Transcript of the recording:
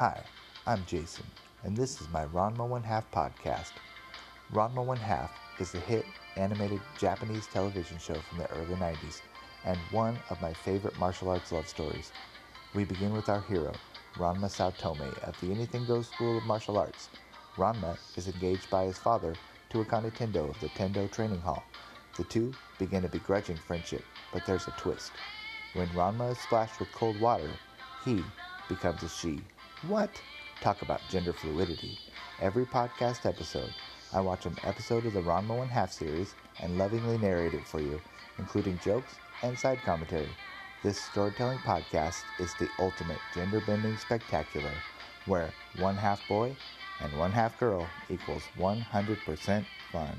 Hi, I'm Jason, and this is my Ranma One Half podcast. Ranma One Half is the hit animated Japanese television show from the early 90s and one of my favorite martial arts love stories. We begin with our hero, Ranma Saotome of the Anything Goes School of Martial Arts. Ranma is engaged by his father to Akane Tendo of the Tendo Training Hall. The two begin a begrudging friendship, but there's a twist. When Ranma is splashed with cold water, he becomes a she. What? Talk about gender fluidity. Every podcast episode, I watch an episode of the Ranma One Half series and lovingly narrate it for you, including jokes and side commentary. This storytelling podcast is the ultimate gender bending spectacular, where one half boy and one half girl equals 100% fun.